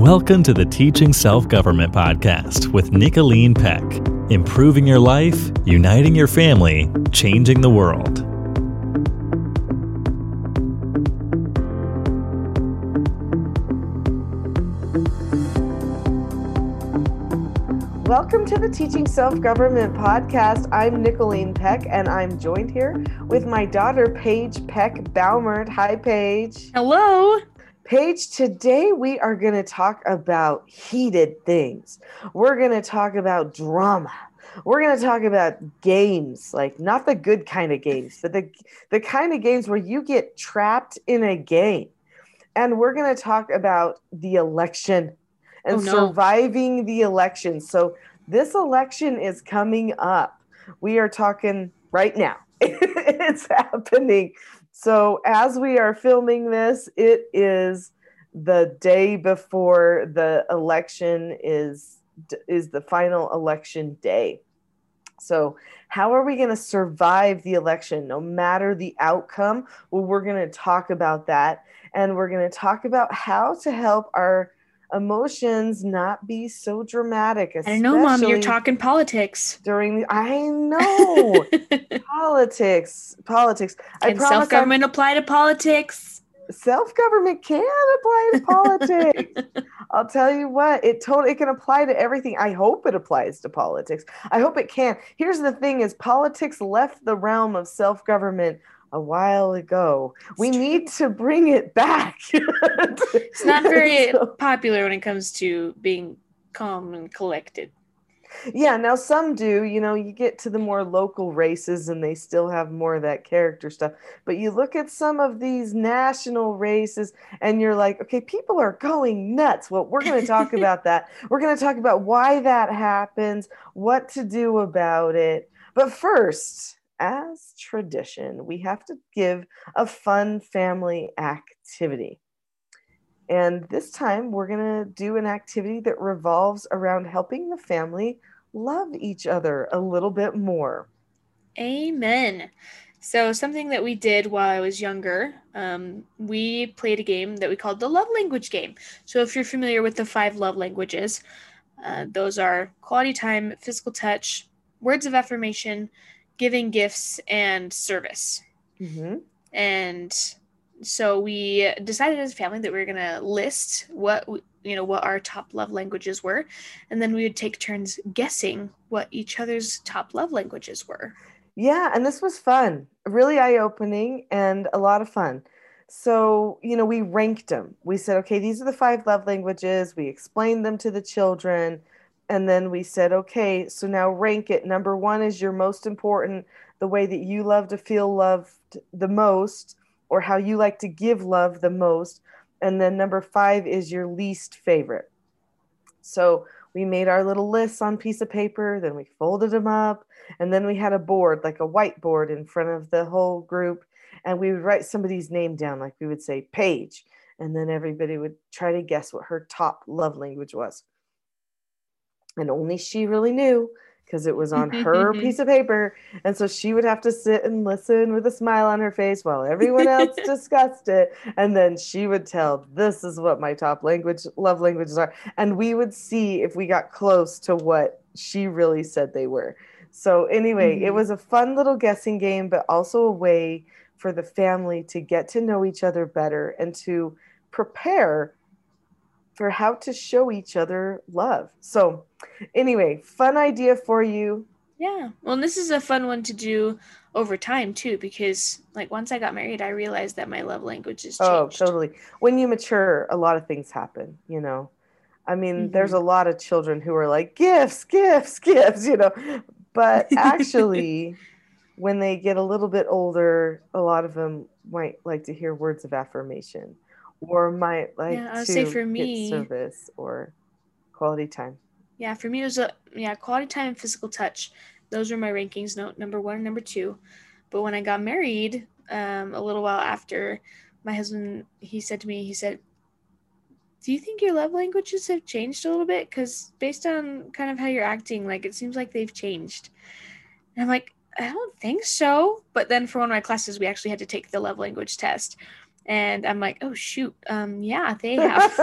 Welcome to the Teaching Self Government Podcast with Nicholeen Peck. Improving your life, uniting your family, changing the world. Welcome to the Teaching Self Government Podcast. I'm Nicholeen Peck, and I'm joined here with my daughter, Paige Peck Baumert. Hi, Paige. Hello. Paige, today we are going to talk about heated things. We're going to talk about drama. We're going to talk about games, like not the good kind of games, but the, the kind of games where you get trapped in a game. And we're going to talk about the election and Oh, no. surviving the election. So, this election is coming up. We are talking right now, it's happening. So, as we are filming this, it is the day before the election is is the final election day. So, how are we going to survive the election no matter the outcome? Well, we're going to talk about that and we're going to talk about how to help our emotions not be so dramatic. I know, Mom, you're talking politics. during the I know politics, politics. I Can self government apply to politics? self-government can apply to politics. I'll tell you what, it totally it can apply to everything. I hope it applies to politics. I hope it can. Here's the thing is politics left the realm of self-government a while ago. we true. need to bring it back. It's not very So- popular when it comes to being calm and collected. Yeah, now some do. You know, you get to the more local races and they still have more of that character stuff. But you look at some of these national races and you're like, okay, people are going nuts. Well, we're going to talk about that. We're going to talk about why that happens, what to do about it. But first, as tradition, we have to give a fun family activity. And this time we're going to do an activity that revolves around helping the family love each other a little bit more. Amen. So, something that we did while I was younger, um, we played a game that we called the love language game. So, if you're familiar with the five love languages, uh, those are quality time, physical touch, words of affirmation, giving gifts, and service. hmm and so we decided as a family that we were going to list what you know what our top love languages were and then we would take turns guessing what each other's top love languages were Yeah, and this was fun, really eye opening and a lot of fun. So, you know, we ranked them. We said, okay, these are the five love languages. We explained them to the children. And then we said, okay, so now rank it. Number one is your most important, the way that you love to feel loved the most, or how you like to give love the most. And then number five is your least favorite. So we made our little lists on piece of paper, then we folded them up, and then we had a board, like a whiteboard in front of the whole group, and we would write somebody's name down, like we would say Paige, and then everybody would try to guess what her top love language was. And only she really knew because it was on her piece of paper. And so she would have to sit and listen with a smile on her face while everyone else discussed it. And then she would tell, This is what my top language, love languages are. And we would see if we got close to what she really said they were. So, anyway, it Mhm. was a fun little guessing game, but also a way for the family to get to know each other better and to prepare for how to show each other love. So, anyway, fun idea for you. yeah well and this is a fun one to do over time too because like once i got married i realized that my love language has oh, changed Oh, totally. When you mature, a lot of things happen, you know. I mean, mm-hmm. there's a lot of children who are like, gifts, gifts, gifts, you know. But actually, when they get a little bit older, a lot of them might like to hear words of affirmation or might like Yeah, I would to say for me- service or quality time. Yeah, for me it was a yeah, quality time and physical touch. Those were my rankings, note number one and number two. But when I got married, um, a little while after, my husband he said to me, he said, "Do you think your love languages have changed a little bit? Because based on kind of how you're acting, like it seems like they've changed." And I'm like, I don't think so. But then for one of my classes, we actually had to take the love language test. And I'm like, oh shoot, um, yeah, they have.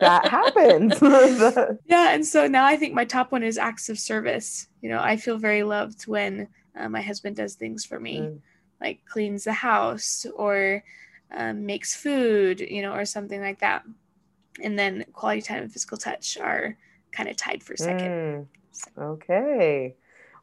that happens. yeah, and so now I think my top one is acts of service. You know, I feel very loved when uh, my husband does things for me, mm. like cleans the house or um, makes food, you know, or something like that. And then quality time and physical touch are kind of tied for second. Mm. Okay.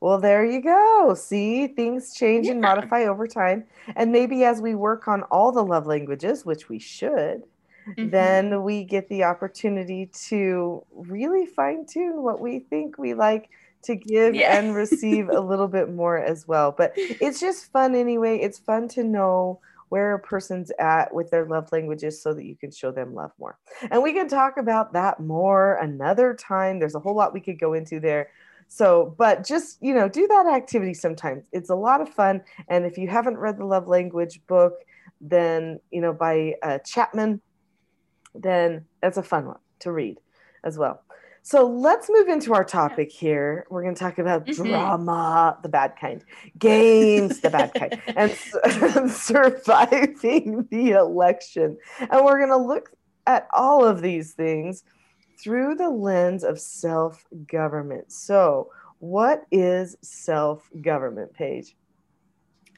Well, there you go. See, things change yeah. and modify over time. And maybe as we work on all the love languages, which we should, mm-hmm. then we get the opportunity to really fine tune what we think we like to give yeah. and receive a little bit more as well. But it's just fun anyway. It's fun to know where a person's at with their love languages so that you can show them love more. And we can talk about that more another time. There's a whole lot we could go into there. So, but just, you know, do that activity sometimes. It's a lot of fun. And if you haven't read the love language book, then, you know, by uh, Chapman, then that's a fun one to read as well. So let's move into our topic here. We're going to talk about mm-hmm. drama, the bad kind, games, the bad kind, and, and surviving the election. And we're going to look at all of these things through the lens of self government. So, what is self government, Paige?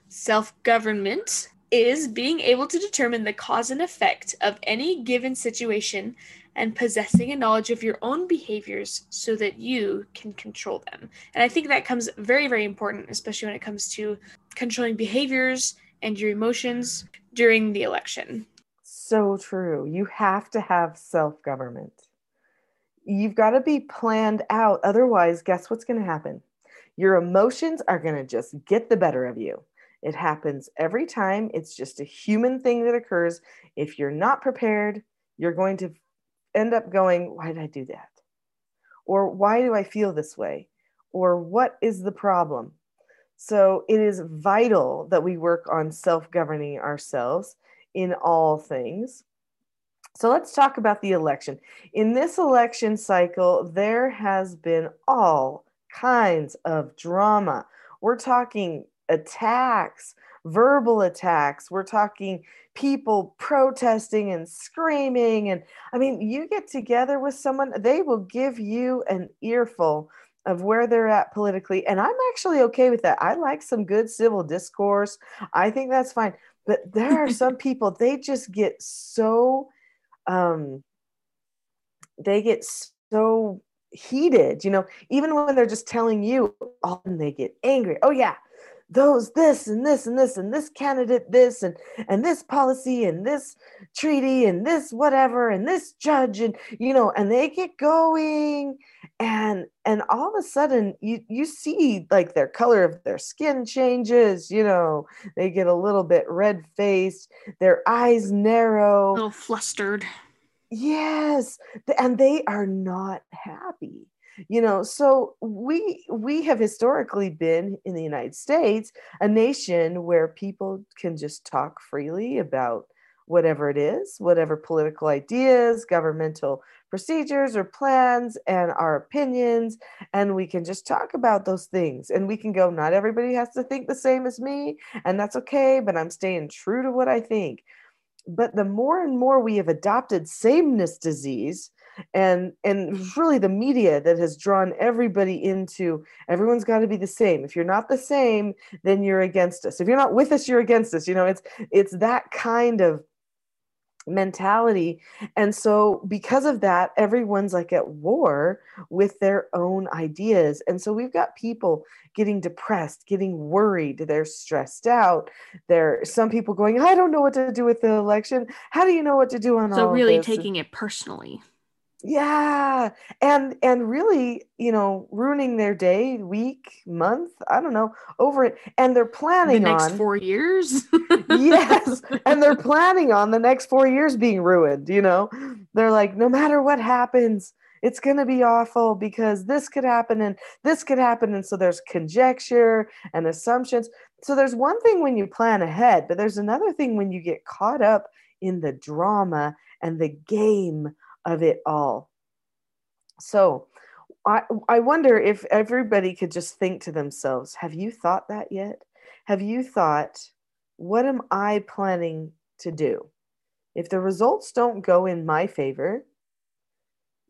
Self government is being able to determine the cause and effect of any given situation and possessing a knowledge of your own behaviors so that you can control them. And I think that comes very, very important, especially when it comes to controlling behaviors and your emotions during the election. So true. You have to have self government. You've got to be planned out. Otherwise, guess what's going to happen? Your emotions are going to just get the better of you. It happens every time. It's just a human thing that occurs. If you're not prepared, you're going to end up going, why did I do that? Or why do I feel this way? Or what is the problem? So it is vital that we work on self governing ourselves in all things. So let's talk about the election. In this election cycle, there has been all kinds of drama. We're talking attacks, verbal attacks. We're talking people protesting and screaming. And I mean, you get together with someone, they will give you an earful of where they're at politically. And I'm actually okay with that. I like some good civil discourse. I think that's fine. But there are some people, they just get so, um, they get so heated, you know, even when they're just telling you, oh, they get angry. Oh, yeah, those this and this and this and this candidate this and and this policy and this treaty and this whatever and this judge and you know and they get going and and all of a sudden you you see like their color of their skin changes you know they get a little bit red faced their eyes narrow. A little flustered. Yes and they are not happy you know so we we have historically been in the united states a nation where people can just talk freely about whatever it is whatever political ideas governmental procedures or plans and our opinions and we can just talk about those things. And we can go not everybody has to think the same as me and that's okay but i'm staying true to what i think. But the more and more we have adopted sameness disease and and really the media that has drawn everybody into everyone's got to be the same. If you're not the same then you're against us. If you're not with us you're against us. You know it's it's that kind of mentality. And so because of that everyone's like at war with their own ideas. And so we've got people getting depressed getting worried they're stressed out there are some people going i don't know what to do with the election. How do you know what to do on so all really this? taking it personally yeah and and really you know ruining their day week month i don't know over it and they're planning the next on four years? Yes and they're planning on the next four years being ruined you know? They're like no matter what happens it's going to be awful because this could happen and this could happen and so there's conjecture and assumptions. So there's one thing when you plan ahead but there's another thing when you get caught up in the drama and the game of it all. So I, I wonder if everybody could just think to themselves have you thought that yet? Have you thought what am I planning to do? If the results don't go in my favor,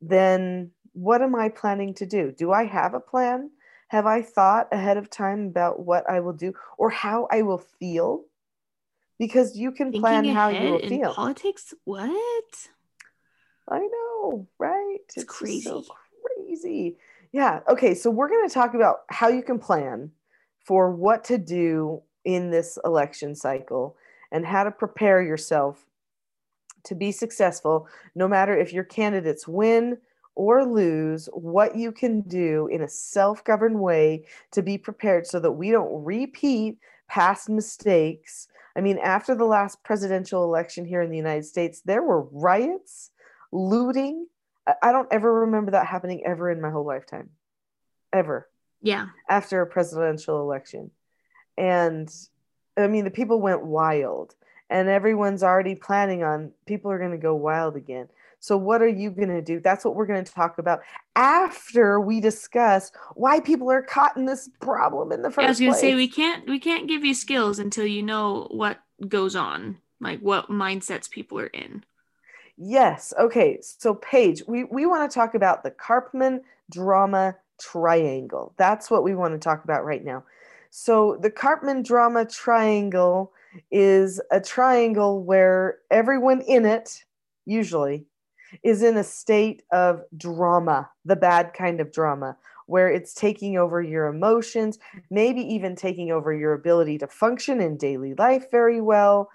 then what am I planning to do? Do I have a plan? Have I thought ahead of time about what I will do or how I will feel? Because you can Thinking plan how you will feel. Politics? What? I know, right? It's just crazy. so crazy. Yeah. Okay. So we're going to talk about how you can plan for what to do in this election cycle and how to prepare yourself to be successful, no matter if your candidates win or lose, what you can do in a self governed way to be prepared so that we don't repeat past mistakes. I mean, after the last presidential election here in the United States, there were riots, looting. I- don't ever remember that happening ever in my whole lifetime. Ever Yeah. after a presidential election. And I mean, the people went wild, and everyone's already planning on people are going to go wild again. So, what are you going to do? That's what we're going to talk about after we discuss why people are caught in this problem in the first I was gonna say we can't we can't give you skills until you know what goes on, like what mindsets people are in. Yes. Okay. So, Paige, we, we want to talk about the Karpman drama triangle. That's what we want to talk about right now. So, the Karpman drama triangle is a triangle where everyone in it, usually, is in a state of drama, the bad kind of drama, where it's taking over your emotions, maybe even taking over your ability to function in daily life very well.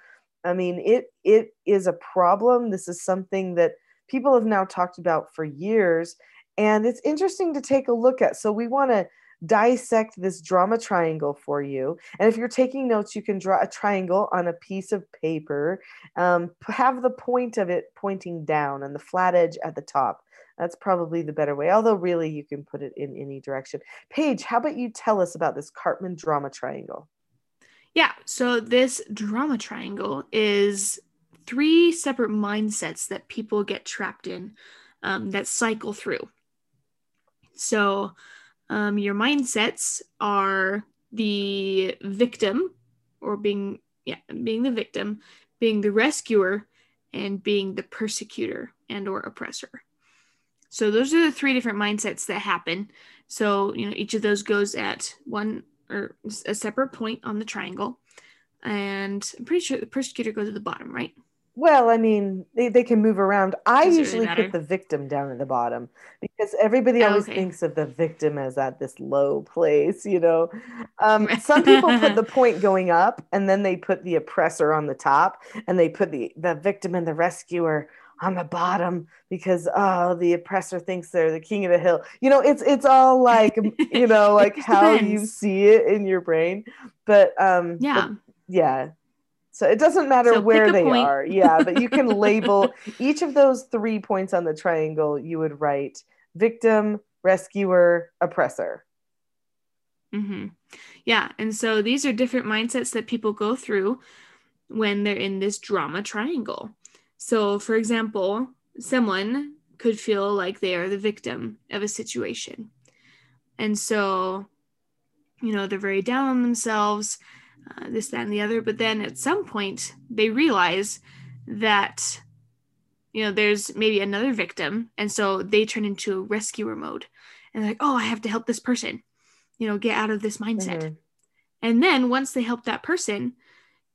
I mean, it it is a problem. This is something that people have now talked about for years, and it's interesting to take a look at. So we want to dissect this drama triangle for you. And if you're taking notes, you can draw a triangle on a piece of paper. Um, have the point of it pointing down and the flat edge at the top. That's probably the better way. Although really, you can put it in any direction. Paige, how about you tell us about this Karpman drama triangle? Yeah, so this drama triangle is three separate mindsets that people get trapped in um, that cycle through. So, um, your mindsets are the victim, or being yeah, being the victim, being the rescuer, and being the persecutor and or oppressor. So those are the three different mindsets that happen. So you know each of those goes at one or a separate point on the triangle. And I'm pretty sure the persecutor goes to the bottom, right? Well, I mean, they, they can move around. I Does it really usually put the victim down at the bottom because everybody Oh, always okay. thinks of the victim as at this low place, you know. Um, some people put the point going up and then they put the oppressor on the top and they put the, the victim and the rescuer on the bottom because oh the oppressor thinks they're the king of the hill you know it's it's all like you know like how you see it in your brain but um but Yeah. yeah so it doesn't matter So where they point. are yeah but you can label each of those three points on the triangle you would write victim rescuer oppressor mm-hmm. Yeah. And so these are different mindsets that people go through when they're in this drama triangle. So, for example, someone could feel like they are the victim of a situation. And so, you know, they're very down on themselves, uh, this, that, and the other. But then at some point, they realize that, you know, there's maybe another victim. And so they turn into rescuer mode. And they're like, oh, I have to help this person, you know, get out of this mindset. Mhm. And then once they help that person,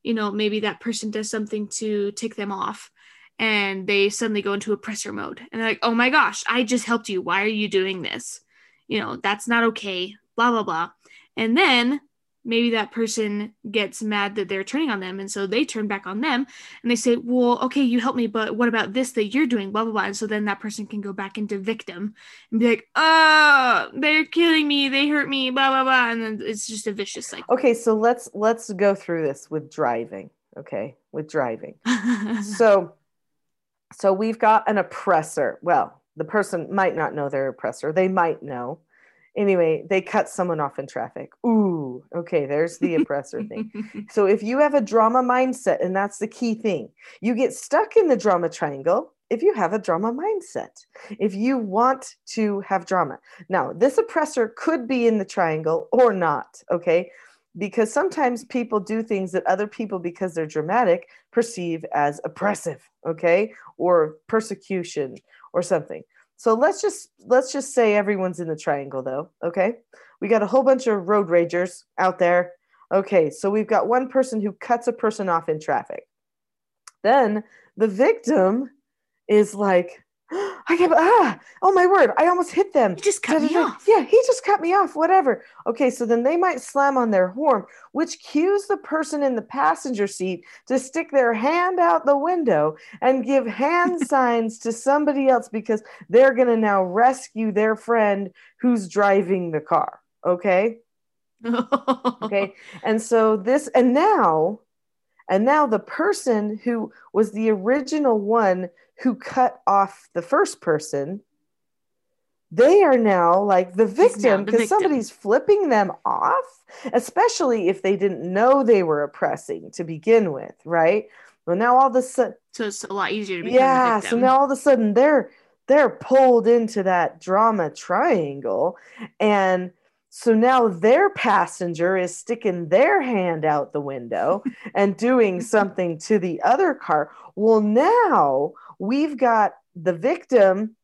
you know, maybe that person does something to tick them off and they suddenly go into oppressor mode and they're like, oh my gosh, I just helped you. Why are you doing this? You know, that's not okay, blah, blah, blah. And then maybe that person gets mad that they're turning on them. And so they turn back on them and they say, well, okay, you helped me, but what about this that you're doing, blah, blah, blah. And so then that person can go back into victim and be like, oh, they're killing me, they hurt me, blah, blah, blah. And then it's just a vicious cycle. okay so let's let's go through this with driving okay with driving so so we've got an oppressor. Well the person might not know they're oppressor. They might know. Anyway they cut someone off in traffic. Ooh okay there's the oppressor thing. So if you have a drama mindset and that's the key thing you get stuck in the drama triangle if you have a drama mindset if you want to have drama. Now this oppressor could be in the triangle or not okay because sometimes people do things that other people because they're dramatic perceive as oppressive okay? Or persecution or something. So let's just let's just say everyone's in the triangle though okay? We got a whole bunch of road ragers out there. Okay so we've got one person who cuts a person off in traffic. Then the victim is like I can't, ah, oh my word, I almost hit them. He just cut me off. Yeah, he just cut me off, whatever. Okay, so then they might slam on their horn, which cues the person in the passenger seat to stick their hand out the window and give hand signs to somebody else because they're going to now rescue their friend who's driving the car. Okay. okay. And so this, and now, and now the person who was the original one who cut off the first person, they are now like the victim because somebody's flipping them off, especially if they didn't know they were oppressing to begin with, right? Well, now all of a sudden, so it's a lot easier to be. Yeah, so now all of a sudden they're they're pulled into that drama triangle, and so now their passenger is sticking their hand out the window and doing something to the other car. Well, now we've got the victim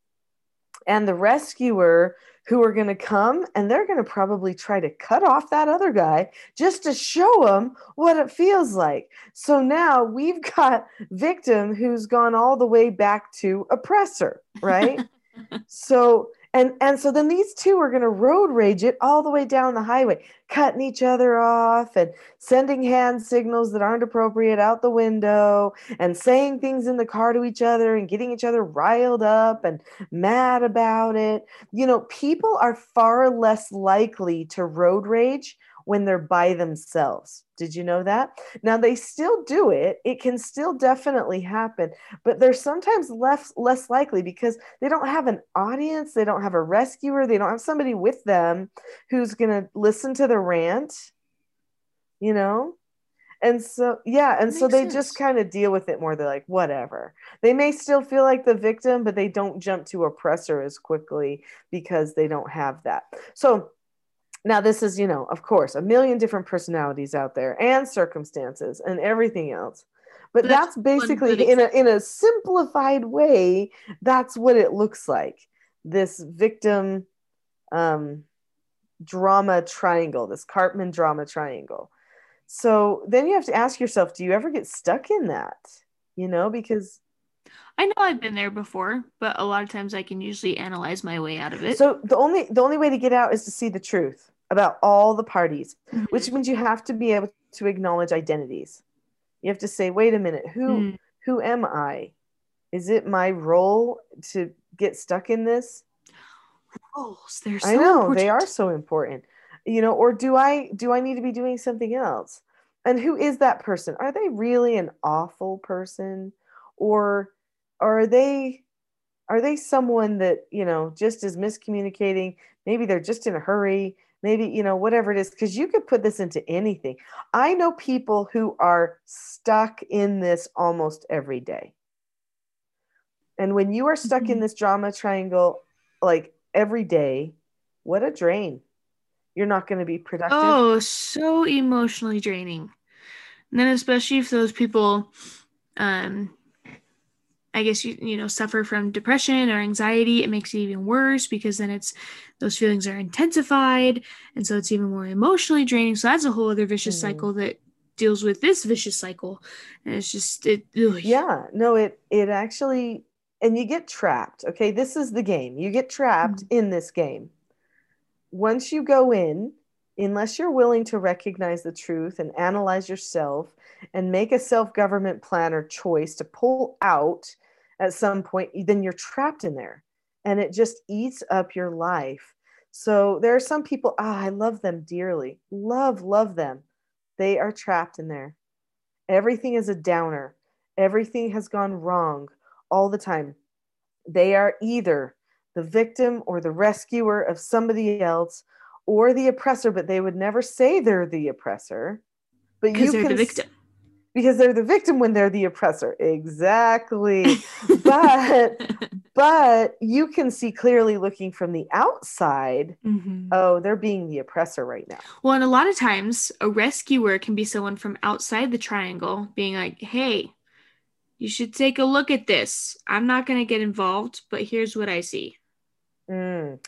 and the rescuer who are going to come and they're going to probably try to cut off that other guy just to show him what it feels like. So now we've got victim who's gone all the way back to oppressor, right? so and and so then these two are going to road rage it all the way down the highway cutting each other off and sending hand signals that aren't appropriate out the window and saying things in the car to each other and getting each other riled up and mad about it. You know people are far less likely to road rage when they're by themselves. Did you know that? Now they still do it. It can still definitely happen, but they're sometimes less less likely because they don't have an audience, they don't have a rescuer, they don't have somebody with them who's going to listen to the rant, you know? And so yeah, and so they sense. just kind of deal with it more. They're like, whatever. They may still feel like the victim, but they don't jump to oppressor as quickly because they don't have that. So now this is you know of course a million different personalities out there and circumstances and everything else but, but that's, that's basically in a in a simplified way that's what it looks like. This victim um, drama triangle this Karpman drama triangle. So then you have to ask yourself do you ever get stuck in that? You know because I know I've been there before, but a lot of times I can usually analyze my way out of it. So the only the only way to get out is to see the truth about all the parties, mm-hmm. which means you have to be able to acknowledge identities. You have to say, wait a minute, who mm. who am I? Is it my role to get stuck in this? Roles, they're so I know important. they are so important. You know, or do I do I need to be doing something else? And who is that person? Are they really an awful person? Or are they are they someone that you know just is miscommunicating? Maybe they're just in a hurry. Maybe you know whatever it is because you could put this into anything. I know people who are stuck in this almost every day. And when you are stuck mm-hmm. in this drama triangle like every day what a drain. You're not going to be productive. Oh so emotionally draining. And then especially if those people um I guess you you know suffer from depression or anxiety, it makes it even worse because then it's those feelings are intensified, and so it's even more emotionally draining. So that's a whole other vicious mm. cycle that deals with this vicious cycle, and it's just it. Ugh. Yeah, no, it it actually, and you get trapped. Okay, this is the game. You get trapped mm. in this game. Once you go in, unless you're willing to recognize the truth and analyze yourself and make a self government plan or choice to pull out at some point, then you're trapped in there and it just eats up your life. So there are some people, ah, I love them dearly. Love, love them. They are trapped in there. Everything is a downer. Everything has gone wrong all the time. They are either the victim or the rescuer of somebody else or the oppressor, but they would never say they're the oppressor. But you they're can, the victim because they're the victim when they're the oppressor. Exactly. but but you can see clearly looking from the outside Mhm. oh they're being the oppressor right now Well, and a lot of times a rescuer can be someone from outside the triangle being like, hey, you should take a look at this. I'm not going to get involved, but here's what I see. Mm.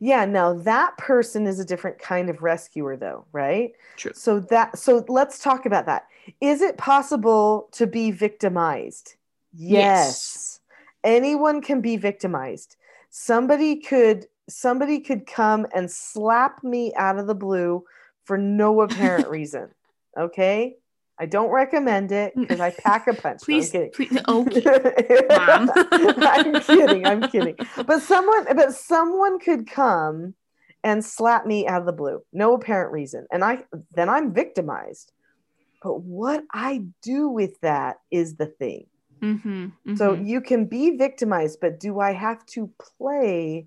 Yeah, now that person is a different kind of rescuer though, right? True. So that so let's talk about that. Is it possible to be victimized? Yes. Anyone can be victimized. Somebody could somebody could come and slap me out of the blue for no apparent reason. Okay? I don't recommend it because I pack a punch. No, I'm Please, kidding. please, okay. Mom. I'm kidding. I'm kidding. But someone, but someone could come and slap me out of the blue, no apparent reason, and I then I'm victimized. But what I do with that is the thing. hmm So you can be victimized, but do I have to play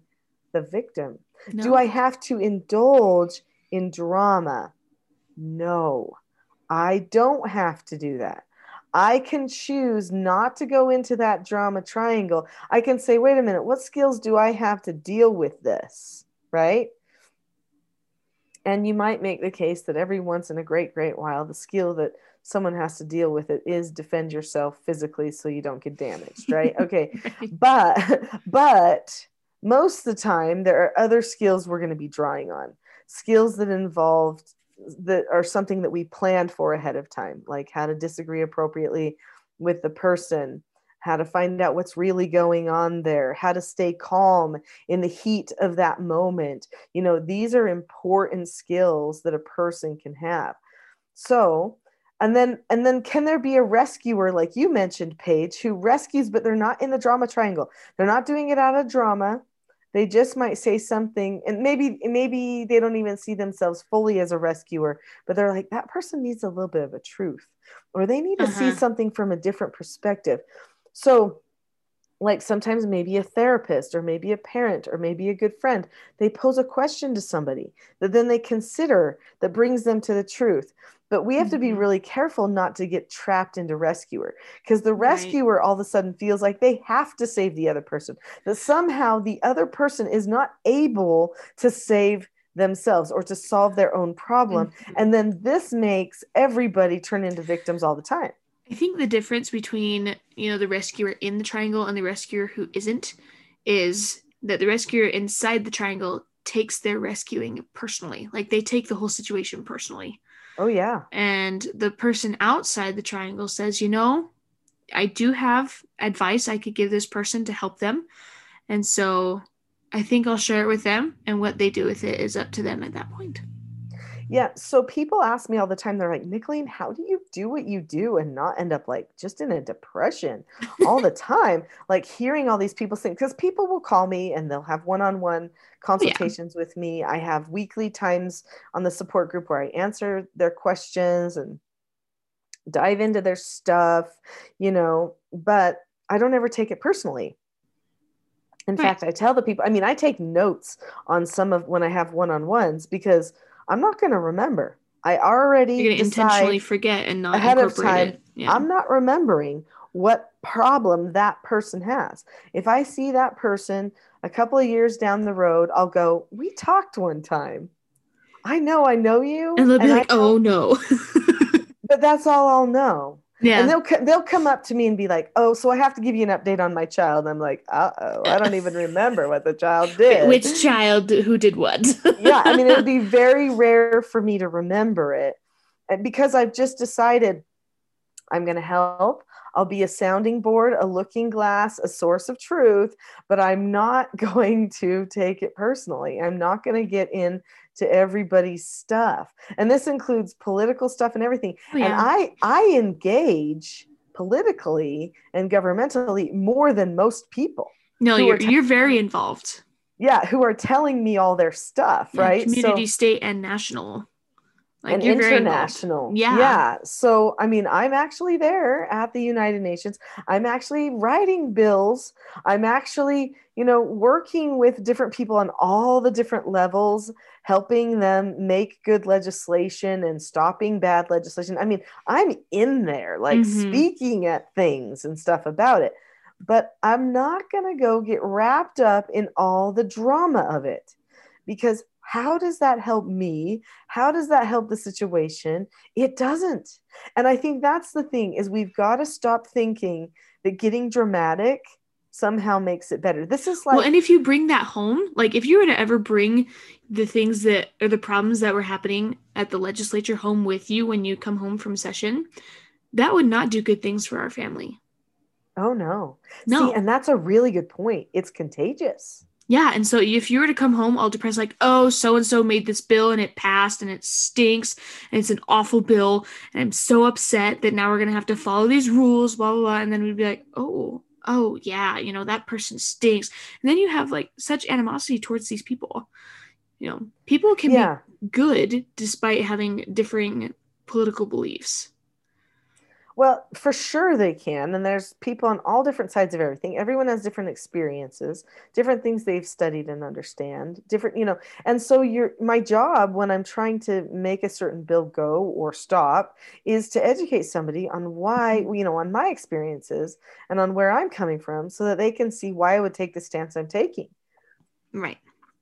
the victim? Do I have to indulge in drama? No, I don't have to do that. I can choose not to go into that drama triangle. I can say, wait a minute, what skills do I have to deal with this? Right? And you might make the case that every once in a great, great while, the skill that someone has to deal with it is defend yourself physically so you don't get damaged, right? Okay but but most of the time there are other skills we're going to be drawing on skills that involved that are something that we planned for ahead of time like how to disagree appropriately with the person how to find out what's really going on there how to stay calm in the heat of that moment. You know these are important skills that a person can have. So and then and then can there be a rescuer like you mentioned paige who rescues but they're not in the drama triangle. They're not doing it out of drama they just might say something and maybe maybe they don't even see themselves fully as a rescuer but they're like that person needs a little bit of a truth or they need to see Uh-huh. something from a different perspective so like sometimes maybe a therapist or maybe a parent or maybe a good friend they pose a question to somebody that then they consider that brings them to the truth but we have to be Mhm. really careful not to get trapped into rescuer because the Right. rescuer all of a sudden feels like they have to save the other person that somehow the other person is not able to save themselves or to solve their own problem Mhm. and then this makes everybody turn into victims all the time I think the difference between, you know, the rescuer in the triangle and the rescuer who isn't is that the rescuer inside the triangle takes their rescuing personally. Like they take the whole situation personally. oh yeah And the person outside the triangle says, you know, I do have advice I could give this person to help them. And so I think I'll share it with them. And what they do with it is up to them at that point. Yeah. So people ask me all the time, they're like, Nicholeen, how do you do what you do and not end up like just in a depression all the time? like hearing all these people sing, because people will call me and they'll have one on one consultations with me. I have weekly times on the support group where I answer their questions and dive into their stuff, you know, but I don't ever take it personally. In Right. fact, I tell the people, I mean, I take notes on some of when I have one on ones because I'm not going to remember. I already You're going to intentionally forget and not ahead of time. Yeah. I'm not remembering what problem that person has. If I see that person a couple of years down the road, I'll go, We talked one time. I know I know you. and they'll be and like, oh, know- oh no. but that's all I'll know. Yeah. And they'll they'll come up to me and be like, "Oh, so I have to give you an update on my child." I'm like, "Uh oh, I don't even remember what the child did." Which child who did what? yeah, I mean, it would be very rare for me to remember it And because I've just decided I'm going to help. I'll be a sounding board, a looking glass, a source of truth, but I'm not going to take it personally. I'm not going to get in to everybody's stuff. And this includes political stuff and everything. Oh, And. I I engage politically and governmentally more than most people. no, you're te- you're very involved. Yeah, who are telling me all their stuff, Yeah, right? So- Community, state, and national. Like and international. Yeah. Yeah. So, I mean, I'm actually there at the United Nations. I'm actually writing bills. I'm actually, you know, working with different people on all the different levels, helping them make good legislation and stopping bad legislation. I mean, I'm in there, like Mhm. speaking at things and stuff about it. but I'm not going to go get wrapped up in all the drama of it because how does that help me? How does that help the situation? It doesn't. And I think that's the thing is we've got to stop thinking that getting dramatic somehow makes it better. This is like well, and if you bring that home, like if you were to ever bring the things that or the problems that were happening at the legislature home with you when you come home from session, that would not do good things for our family. Oh no. No. See, and that's a really good point. It's contagious. Yeah, and so if you were to come home all depressed, like, oh, so and so made this bill and it passed and it stinks and it's an awful bill and I'm so upset that now we're gonna have to follow these rules, blah blah blah, and then we'd be like, oh, oh yeah, you know that person stinks, and then you have like such animosity towards these people. You know, people can Yeah. be good despite having differing political beliefs. Well, for sure they can. And there's people on all different sides of everything. Everyone has different experiences, different things they've studied and understand, different, you know. And so your my job when I'm trying to make a certain bill go or stop is to educate somebody on why, mm-hmm. you know, on my experiences and on where I'm coming from so that they can see why I would take the stance I'm taking. Right.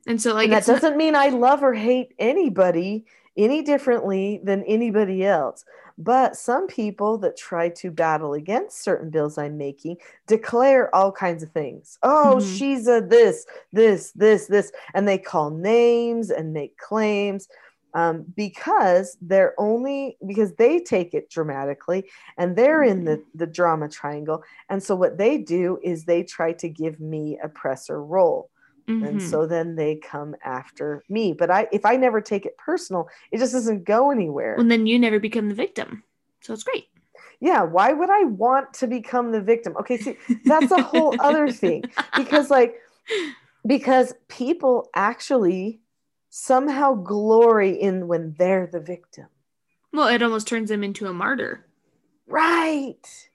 And so like and that it's not- doesn't mean I love or hate anybody any differently than anybody else. But some people that try to battle against certain bills I'm making declare all kinds of things. Oh, Mhm. she's a this, this, this, this. And they call names and make claims um, because they're only because they take it dramatically and they're in the, the drama triangle. And so what they do is they try to give me a oppressor role and Mhm. so then they come after me but i if i never take it personal it just doesn't go anywhere and then you never become the victim. So it's great. yeah why would i want to become the victim okay see that's a whole other thing because like because people actually somehow glory in when they're the victim Well, it almost turns them into a martyr. right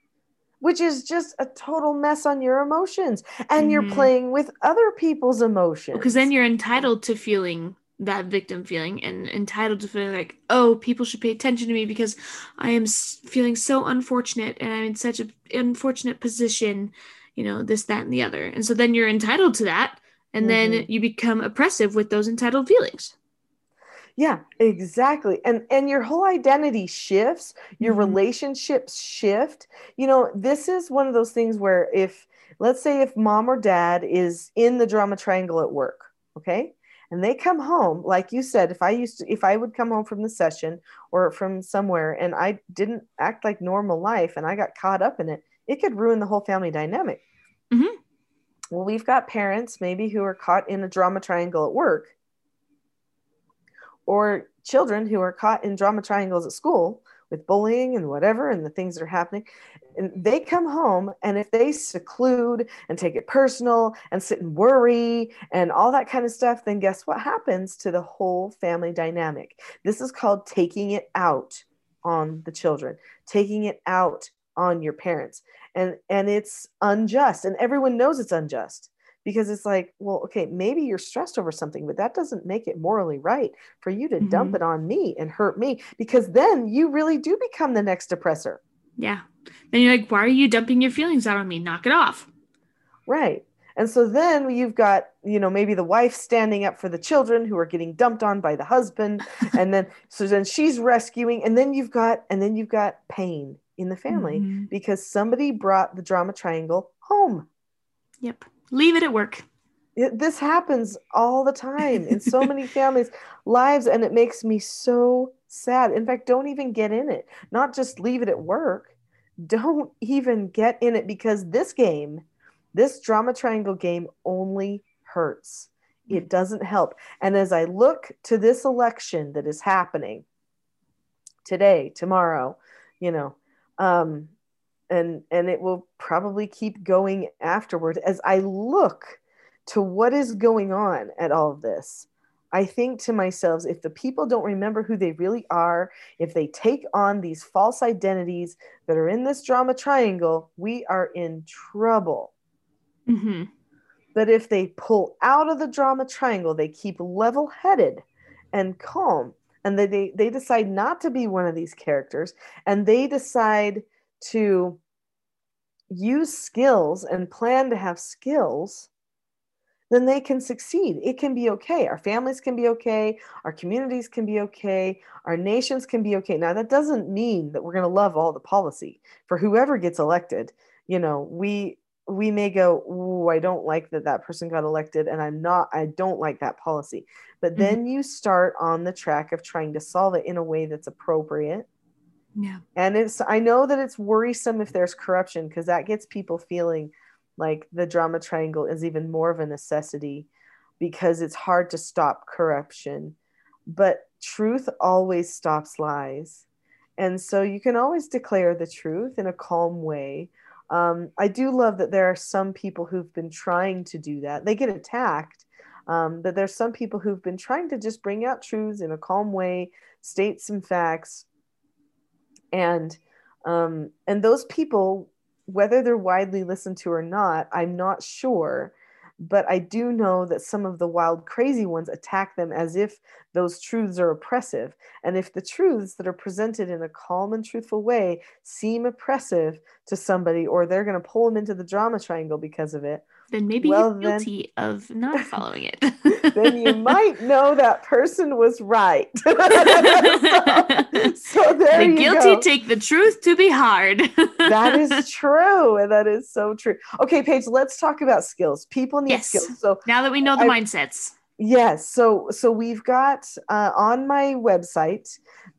which is just a total mess on your emotions and you're Mhm. playing with other people's emotions Because then you're entitled to feeling that victim feeling and entitled to feeling like, oh, people should pay attention to me because I am feeling so unfortunate and I'm in such an unfortunate position, you know, this, that, and the other. And so then you're entitled to that. And then Mhm. you become oppressive with those entitled feelings. Yeah, exactly. And and your whole identity shifts, your Mhm. relationships shift. You know, this is one of those things where if let's say if mom or dad is in the drama triangle at work, okay? And they come home, like you said, if I used to if I would come home from the session or from somewhere and I didn't act like normal life and I got caught up in it, it could ruin the whole family dynamic. Mhm. Well, we've got parents maybe who are caught in a drama triangle at work or children who are caught in drama triangles at school with bullying and whatever and the things that are happening. And they come home and if they seclude and take it personal and sit and worry and all that kind of stuff then guess what happens to the whole family dynamic? This is called taking it out on the children taking it out on your parents. And and it's unjust and everyone knows it's unjust because it's like well okay maybe you're stressed over something but that doesn't make it morally right for you to dump Mhm. it on me and hurt me because then you really do become the next oppressor Yeah. Then you're like, why are you dumping your feelings out on me? Knock it off. right and so then you've got you know maybe the wife standing up for the children who are getting dumped on by the husband and then so then she's rescuing and then you've got and then you've got pain in the family Mhm. because somebody brought the drama triangle home Yep. Leave it at work. It, this happens all the time in so many families' lives, and it makes me so sad. In fact, don't even get in it. Not just leave it at work. Don't even get in it because this game, this drama triangle game, only hurts. It doesn't help. And as I look to this election that is happening today, tomorrow, you know, um, and and it will probably keep going afterward as I look to what is going on at all of this. I think to myself, if the people don't remember who they really are, if they take on these false identities that are in this drama triangle, we are in trouble. hmm But if they pull out of the drama triangle, they keep level headed and calm, and they, they, they decide not to be one of these characters, and they decide to use skills and plan to have skills, then they can succeed. It can be okay. Our families can be okay. Our communities can be okay. Our nations can be okay. Now, that doesn't mean that we're going to love all the policy for whoever gets elected. You know, we we may go, "Ooh, I don't like that that person got elected, and I'm not. I don't like that policy." But then mm-hmm. you start on the track of trying to solve it in a way that's appropriate. Yeah. And it's I know that it's worrisome if there's corruption because that gets people feeling like the drama triangle is even more of a necessity because it's hard to stop corruption. But truth always stops lies. And so you can always declare the truth in a calm way. Um, I do love that there are some people who've been trying to do that. They get attacked, um, but there's some people who've been trying to just bring out truths in a calm way, state some facts, and um, and those people whether they're widely listened to or not, I'm not sure. But I do know that some of the wild, crazy ones attack them as if those truths are oppressive. And if the truths that are presented in a calm and truthful way seem oppressive to somebody, or they're going to pull them into the drama triangle because of it, then maybe well, you're guilty then, of not following it. then you might know that person was right. so, so, there the guilty go. take the truth to be hard. that is true. And that is so true. Okay, Paige, let's talk about skills. People need yes. skills. So now that we know the I, mindsets. Yes. So so we've got uh, on my website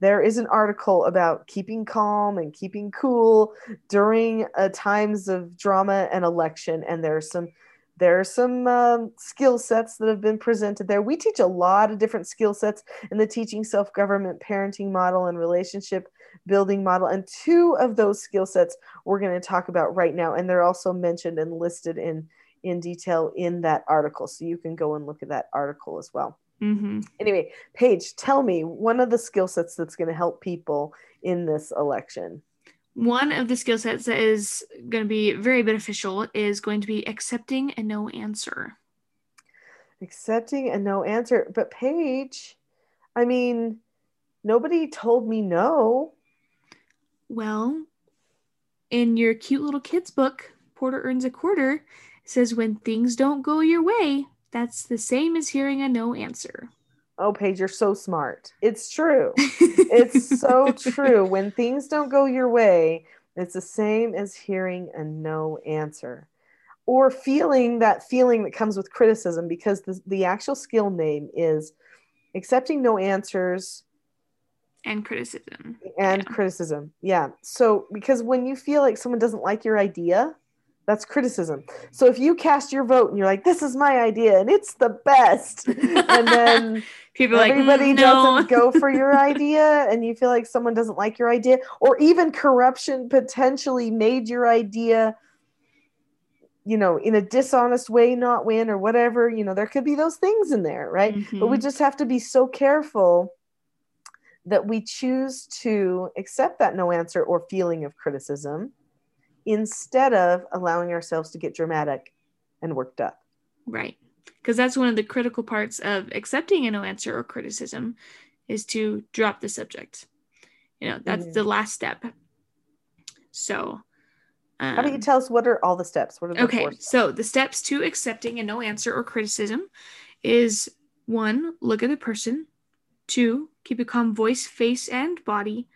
there is an article about keeping calm and keeping cool during uh, times of drama and election, and there's some there are some um, skill sets that have been presented there. We teach a lot of different skill sets in the teaching self government parenting model and relationship building model. And two of those skill sets we're going to talk about right now. And they're also mentioned and listed in, in detail in that article. So you can go and look at that article as well. Mm-hmm. Anyway, Paige, tell me one of the skill sets that's going to help people in this election one of the skill sets that is going to be very beneficial is going to be accepting a no answer. Accepting a no answer. But Paige, I mean, nobody told me no. Well, in your cute little kids book, Porter Earns a Quarter, says when things don't go your way, that's the same as hearing a no answer. Oh, Paige, you're so smart. It's true. it's so true. When things don't go your way, it's the same as hearing a no answer or feeling that feeling that comes with criticism because the, the actual skill name is accepting no answers and criticism. And yeah. criticism. Yeah. So, because when you feel like someone doesn't like your idea, that's criticism. So if you cast your vote and you're like, "This is my idea and it's the best," and then people everybody like, mm, doesn't go for your idea, and you feel like someone doesn't like your idea, or even corruption potentially made your idea, you know, in a dishonest way not win or whatever. You know, there could be those things in there, right? Mm-hmm. But we just have to be so careful that we choose to accept that no answer or feeling of criticism instead of allowing ourselves to get dramatic and worked up. Right. Because that's one of the critical parts of accepting a no answer or criticism is to drop the subject. You know, that's mm-hmm. the last step. So, um, how about you um, tell us what are all the steps? What are the okay? So the steps to accepting a no answer or criticism is one, look at the person. Two, keep a calm voice, face, and body.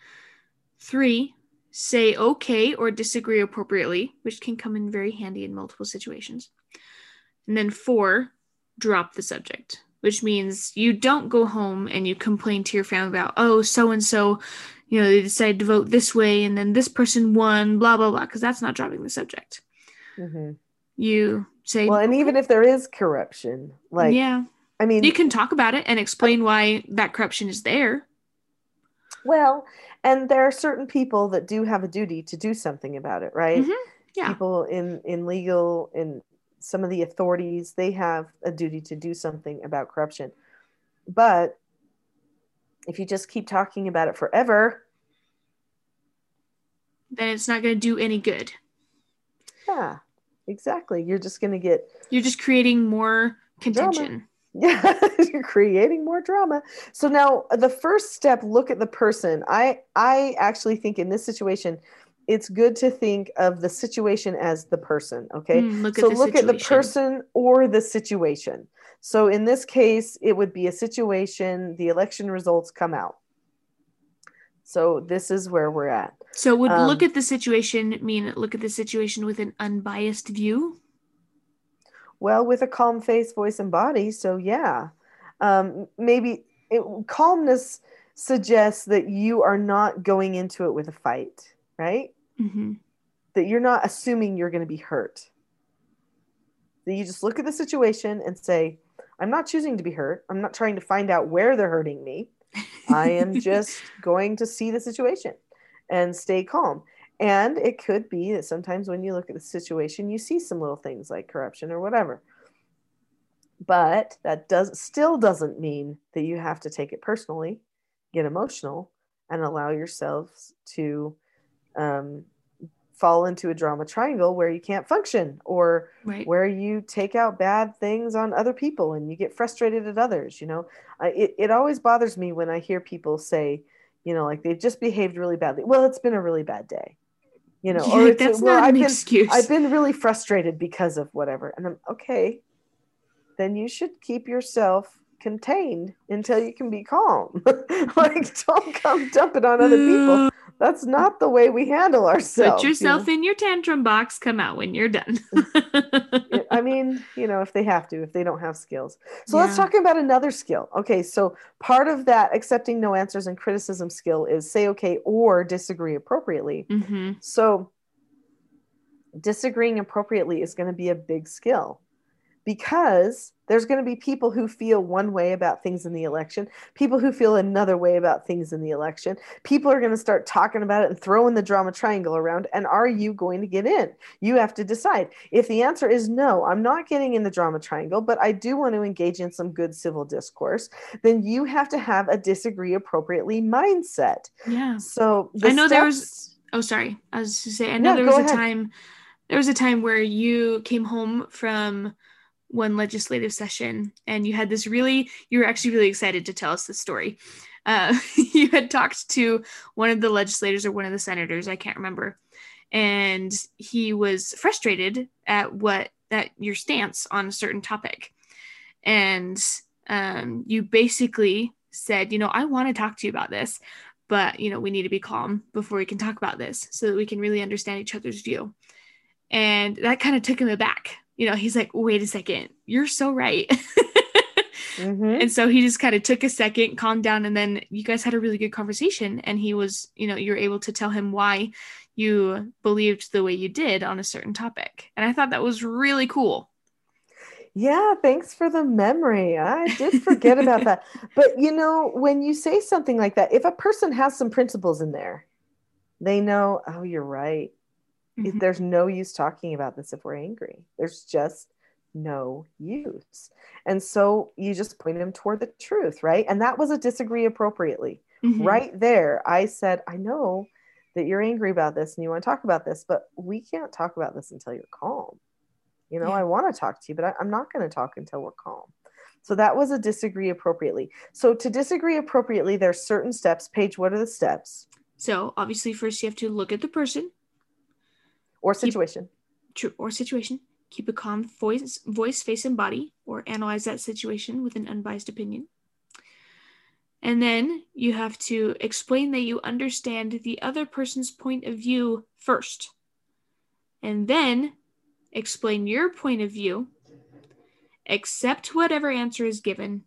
Three, say okay or disagree appropriately, which can come in very handy in multiple situations. And then four, drop the subject, which means you don't go home and you complain to your family about, oh, so and so, you know, they decided to vote this way and then this person won, blah, blah, blah, because that's not dropping the subject. Mm-hmm. You say, well, and even if there is corruption, like, yeah, I mean, you can talk about it and explain why that corruption is there. Well, and there are certain people that do have a duty to do something about it, right? Mm-hmm. Yeah. People in in legal in some of the authorities, they have a duty to do something about corruption. But if you just keep talking about it forever, then it's not going to do any good. Yeah, exactly. You're just going to get. You're just creating more contention. Drama. Yeah, you're creating more drama. So now the first step, look at the person. I I actually think in this situation, it's good to think of the situation as the person. Okay. Mm, look so the look at the person or the situation. So in this case, it would be a situation, the election results come out. So this is where we're at. So would Um, look at the situation mean look at the situation with an unbiased view? Well, with a calm face, voice, and body. So yeah, um, maybe it, calmness suggests that you are not going into it with a fight, right? hmm That you're not assuming you're going to be hurt. That you just look at the situation and say, "I'm not choosing to be hurt. I'm not trying to find out where they're hurting me. I am just going to see the situation and stay calm." And it could be that sometimes when you look at the situation, you see some little things like corruption or whatever. But that does still doesn't mean that you have to take it personally, get emotional, and allow yourselves to um, fall into a drama triangle where you can't function or right. where you take out bad things on other people and you get frustrated at others. You know, I, it, it always bothers me when I hear people say, you know, like they've just behaved really badly. Well, it's been a really bad day. You know, Yeah, or it's, that's well, not I've an been, excuse. I've been really frustrated because of whatever. And I'm okay. Then you should keep yourself contained until you can be calm. like, don't come dump it on other people. That's not the way we handle ourselves. Put you yourself know? in your tantrum box. Come out when you're done. I mean, you know, if they have to, if they don't have skills. So let's talk about another skill. Okay, so part of that accepting no answers and criticism skill is say okay or disagree appropriately. hmm So disagreeing appropriately is going to be a big skill because there's going to be people who feel one way about things in the election, people who feel another way about things in the election. People are going to start talking about it and throwing the drama triangle around. And are you going to get in? You have to decide. If the answer is no, I'm not getting in the drama triangle, but I do want to engage in some good civil discourse, then you have to have a disagree appropriately mindset. Yeah. So I know there was- Oh, sorry. I was to say. I know Yeah, there was a ahead. time. There was a time where you came home from one legislative session, and you had this really. You were actually really excited to tell us this story. Uh, you had talked to one of the legislators or one of the senators. I can't remember, and he was frustrated at what that your stance on a certain topic, and um, you basically said, you know, I want to talk to you about this, but you know we need to be calm before we can talk about this so that we can really understand each other's view and that kind of took him aback you know he's like wait a second you're so right Mhm. and so he just kind of took a second calmed down and then you guys had a really good conversation and he was you know you were able to tell him why you believed the way you did on a certain topic and i thought that was really cool Yeah, thanks for the memory. I did forget about that. But you know, when you say something like that, if a person has some principles in there, they know, oh, you're right. Mhm. There's no use talking about this if we're angry. There's just no use. And so you just point them toward the truth, right? And that was a disagree appropriately. Mhm. Right there, I said, I know that you're angry about this and you want to talk about this, but we can't talk about this until you're calm. You know, Yeah. I want to talk to you, but I, I'm not going to talk until we're calm. So that was a disagree appropriately. So to disagree appropriately, there's certain steps. Paige, what are the steps so obviously first you have to look at the person or Keep- situation? tr- or situation. Keep a calm voice voice face and body or analyze that situation with an unbiased opinion. And then you have to explain that you understand the other person's point of view first. And then explain your point of view accept whatever answer is given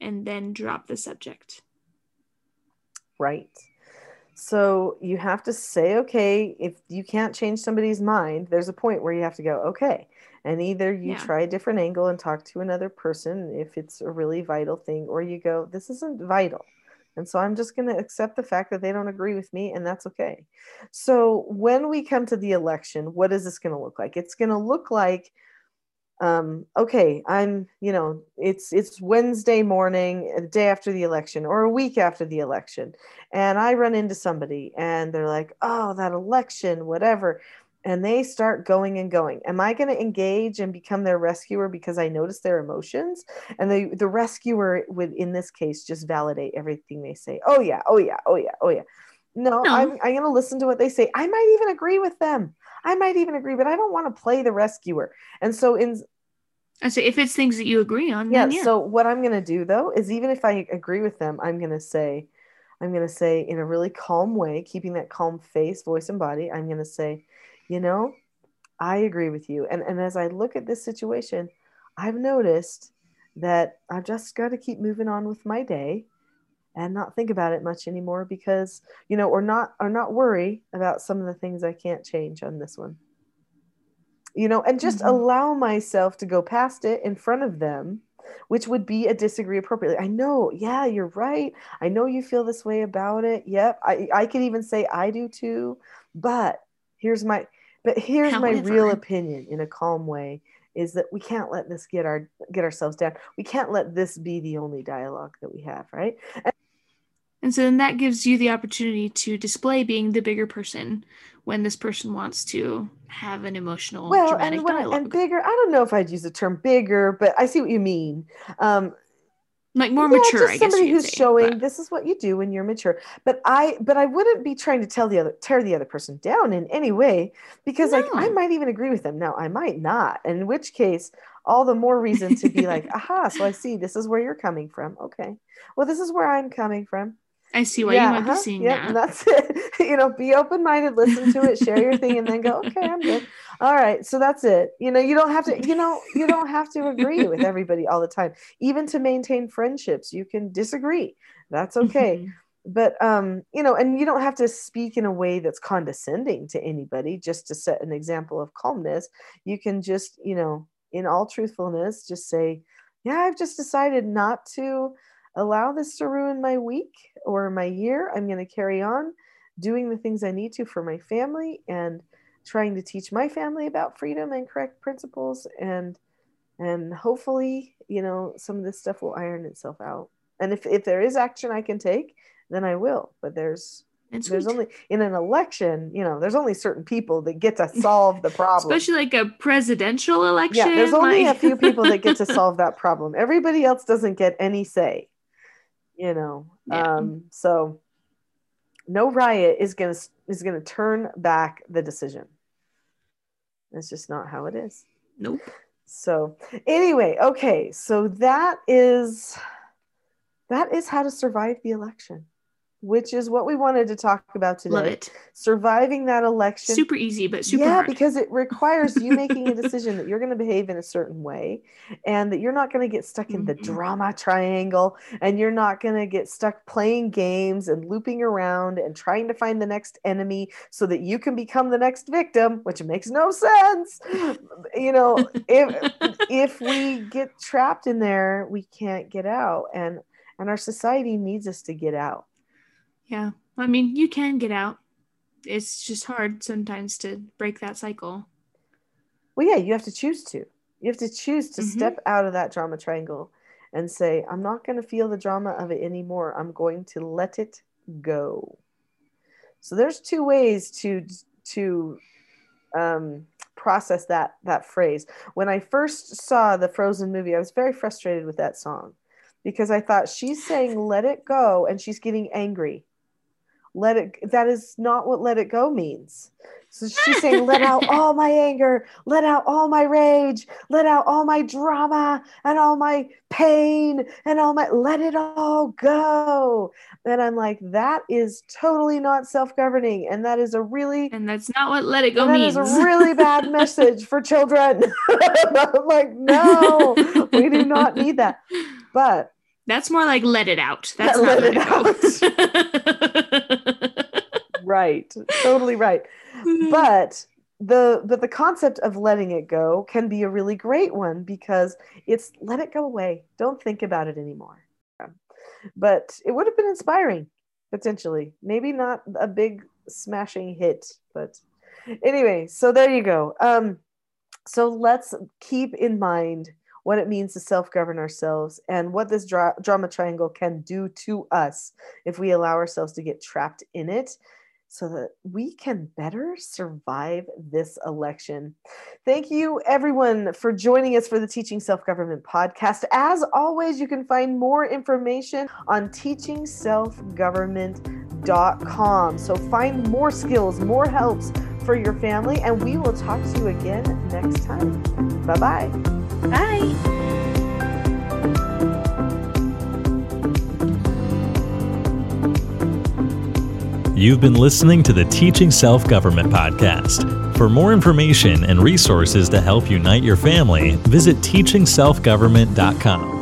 and then drop the subject. Right. So you have to say, okay, if you can't change somebody's mind, there's a point where you have to go, okay. And either you Yeah. try a different angle and talk to another person if it's a really vital thing, or you go, this isn't vital. And so I'm just going to accept the fact that they don't agree with me, and that's okay. So when we come to the election, what is this going to look like? It's going to look like um, okay, I'm, you know, it's it's Wednesday morning, a day after the election, or a week after the election, and I run into somebody, and they're like, "Oh, that election, whatever," and they start going and going. Am I going to engage and become their rescuer because I notice their emotions? And the the rescuer would, in this case, just validate everything they say. Oh yeah, oh yeah, oh yeah, oh yeah. No, No. I'm, I'm going to listen to what they say. I might even agree with them. I might even agree, but I don't want to play the rescuer. And so, in I say if it's things that you agree on, yeah, yeah. so what I'm going to do though is even if I agree with them, I'm going to say, I'm going to say in a really calm way, keeping that calm face, voice, and body, I'm going to say, you know, I agree with you. And, and as I look at this situation, I've noticed that I've just got to keep moving on with my day and not think about it much anymore because, you know, or not, or not worry about some of the things I can't change on this one you know, and just Mhm. allow myself to go past it in front of them, which would be a disagree appropriately. I know, yeah, you're right. I know you feel this way about it. Yep. I, I could even say I do too. But here's my but here's my real opinion in a calm way is that we can't let this get our get ourselves down. We can't let this be the only dialogue that we have, right? And so then that gives you the opportunity to display being the bigger person when this person wants to have an emotional, well dramatic and, when, dialogue. and bigger i don't know if i'd use the term bigger but i see what you mean. Um like more yeah, mature, just I guess. somebody who's say, showing but- this is what you do when you're mature. But i but i wouldn't be trying to tell the other tear the other person down in any way because like i might even agree with them. Now i might not in which case all the more reason to be like aha so i see this is where you're coming from. Okay. Well this is where i'm coming from I see why you might be uh-huh, seeing yep, that. that's it. You know be open-minded listen to it share your thing and then go okay i'm good. All right so that's it. You know you don't have to you know you don't have to agree with everybody all the time. Even to maintain friendships you can disagree. That's okay. Mhm. but um you know and you don't have to speak in a way that's condescending to anybody. Just to set an example of calmness you can just you know in all truthfulness just say yeah i've just decided not to allow this to ruin my week or my year. I'm going to carry on doing the things i need to for my family and trying to teach my family about freedom and correct principles and and hopefully you know some of this stuff will iron itself out. And if, if there is action i can take then i will but there's It's there's only in an election you know there's only certain people that get to solve the problem. Especially like a presidential election. yeah there's only like- a few people that get to solve that problem. Everybody else doesn't get any say you know Yeah. um so no riot is gonna is gonna turn back the decision it's just not how it is nope. so anyway okay so that is that is how to survive the election which is what we wanted to talk about today Love it. surviving that election Super easy, but super yeah hard. because it requires you making a decision that you're going to behave in a certain way and that you're not going to get stuck in the Mhm. drama triangle and you're not going to get stuck playing games and looping around and trying to find the next enemy so that you can become the next victim which makes no sense you know if if we get trapped in there we can't get out and and our society needs us to get out yeah. I mean, you can get out. It's just hard sometimes to break that cycle. Well, yeah, you have to choose to. You have to choose to Mhm. step out of that drama triangle and say, I'm not going to feel the drama of it anymore. I'm going to let it go. So there's two ways to to um, process that that phrase. When I first saw the Frozen movie, I was very frustrated with that song because I thought she's saying "let it go" and she's getting angry. Let it. That is not what "let it go" means. So she's saying, let out all my anger, let out all my rage, let out all my drama and all my pain and all my, let it all go. And I'm like, that is totally not self governing. And that is a really, And that's not what let it go that means. is a really bad message for children. I'm like, no, we do not need that. But That's more like let it out. That's Let not it let it go. Right, totally right. but the but the concept of letting it go can be a really great one because it's let it go away. Don't think about it anymore. But it would have been inspiring potentially. Maybe not a big smashing hit but anyway so there you go. Um so let's keep in mind what it means to self-govern ourselves and what this dra- drama triangle can do to us if we allow ourselves to get trapped in it so that we can better survive this election. Thank you, everyone, for joining us for the Teaching Self Government podcast. As always, you can find more information on teaching self government teachingselfgovernment.com. So find more skills, more helps for your family, and we will talk to you again next time. Bye-bye. Bye. You've been listening to the Teaching Self Government Podcast. For more information and resources to help unite your family, visit teachingselfgovernment.com.